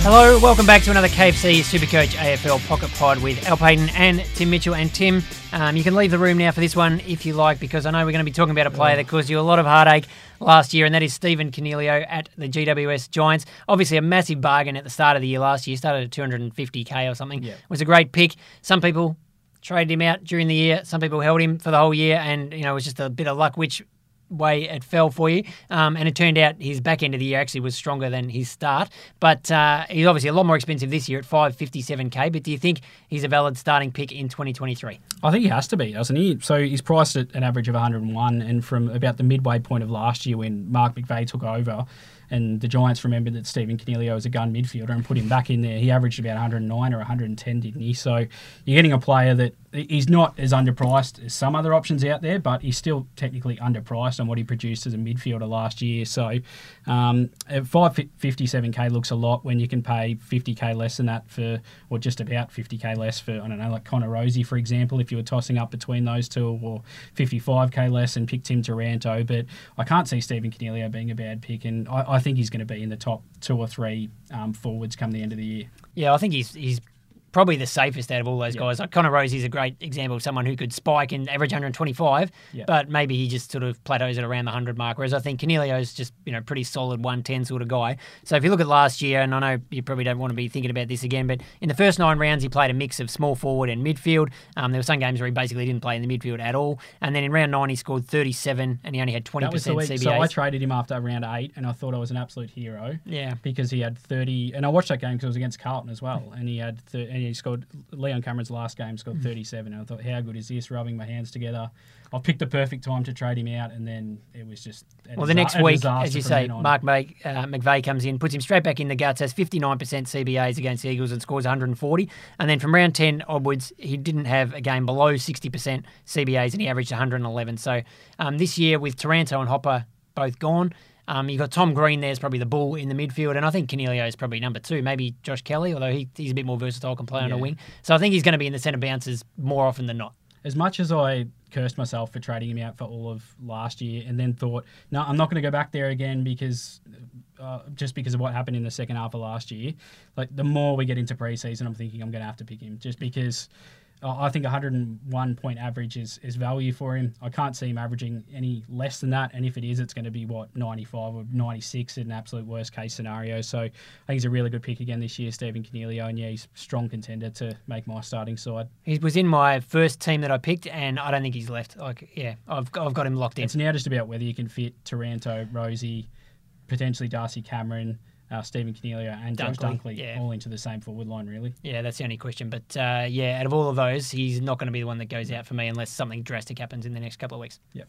Hello, welcome back to another KFC Supercoach AFL Pocket Pod with Al Paton and Tim Michell. And Tim, um, you can leave the room now for this one if you like, because I know we're going to be talking about a player that caused you a lot of heartache last year, and that is Stephen Coniglio at the GWS Giants. Obviously, a massive bargain at the start of the year last year. Started at 250k or something. Yeah. It was a great pick. Some people traded him out during the year. Some people held him for the whole year, and you know it was just a bit of luck which way it fell for you. Um, and it turned out his back end of the year actually was stronger than his start. But uh, he's obviously a lot more expensive this year at 557k. But do you think he's a valid starting pick in 2023? I think he has to be, doesn't he? So he's priced at an average of 101, and from about the midway point of last year when Mark McVeigh took over, and the Giants remembered that Stephen Coniglio was a gun midfielder and put him back in there, he averaged about 109 or 110, didn't he? So you're getting a player that he's not as underpriced as some other options out there, but he's still technically underpriced on what he produced as a midfielder last year. So um, at 557k looks a lot when you can pay 50k less than that for, or just about 50k less for, I don't know, like Connor Rozee, for example, if you were tossing up between those two, or 55k less and pick Tim Taranto. But I can't see Stephen Coniglio being a bad pick, and I, I think he's going to be in the top two or three um, forwards come the end of the year. Yeah, I think he's he's probably the safest out of all those guys. Like Connor Rozee's a great example of someone who could spike and average 125, Yeah. but maybe he just sort of plateaus at around the 100 mark. Whereas I think Coniglio's just you know pretty solid 110 sort of guy. So if you look at last year, and I know you probably don't want to be thinking about this again, but in the first nine rounds he played a mix of small forward and midfield. Um, there were some games where he basically didn't play in the midfield at all, and then in round nine he scored 37 and he only had 20% That was the week. CBAs. So I traded him after round eight, and I thought I was an absolute hero. yeah. because he had 30 and I watched that game because it was against Carlton as well and he had th- and he scored Leon Cameron's last game scored 37 and I thought how good is this rubbing my hands together I've picked the perfect time to trade him out and then it was just a Well, the next week, as you say. Mark May, uh, McVeigh comes in, puts him straight back in the guts, has 59% CBAs against the Eagles and scores 140. And then from round 10 onwards, he didn't have a game below 60% CBAs and he averaged 111. So um, this year, with Taranto and Hopper both gone, um, you've got Tom Green there's probably the bull in the midfield, and I think Coniglio is probably number two, maybe Josh Kelly, although he, he's a bit more versatile, can play on a wing. So I think he's going to be in the centre bounces more often than not. as much as I cursed myself for trading him out for all of last year and then thought no I'm not going to go back there again because uh, just because of what happened in the second half of last year like the more we get into preseason I'm thinking I'm going to have to pick him just because I think 101 point average is, is value for him. I can't see him averaging any less than that. And if it is, it's going to be what 95 or 96 in an absolute worst case scenario. So I think he's a really good pick again this year, Stephen Coniglio. And yeah, he's a strong contender to make my starting side. He was in my first team that I picked, and I don't think he's left. Like, yeah, I've, I've got him locked in. It's now just about whether you can fit Taranto, Rozee, potentially Darcy Cameron, uh, Stephen Coniglio, and Josh Dunkley, Dunkley yeah. all into the same forward line, really. Yeah, that's the only question. But uh, yeah, out of all of those, he's not going to be the one that goes out for me unless something drastic happens in the next couple of weeks. Yep.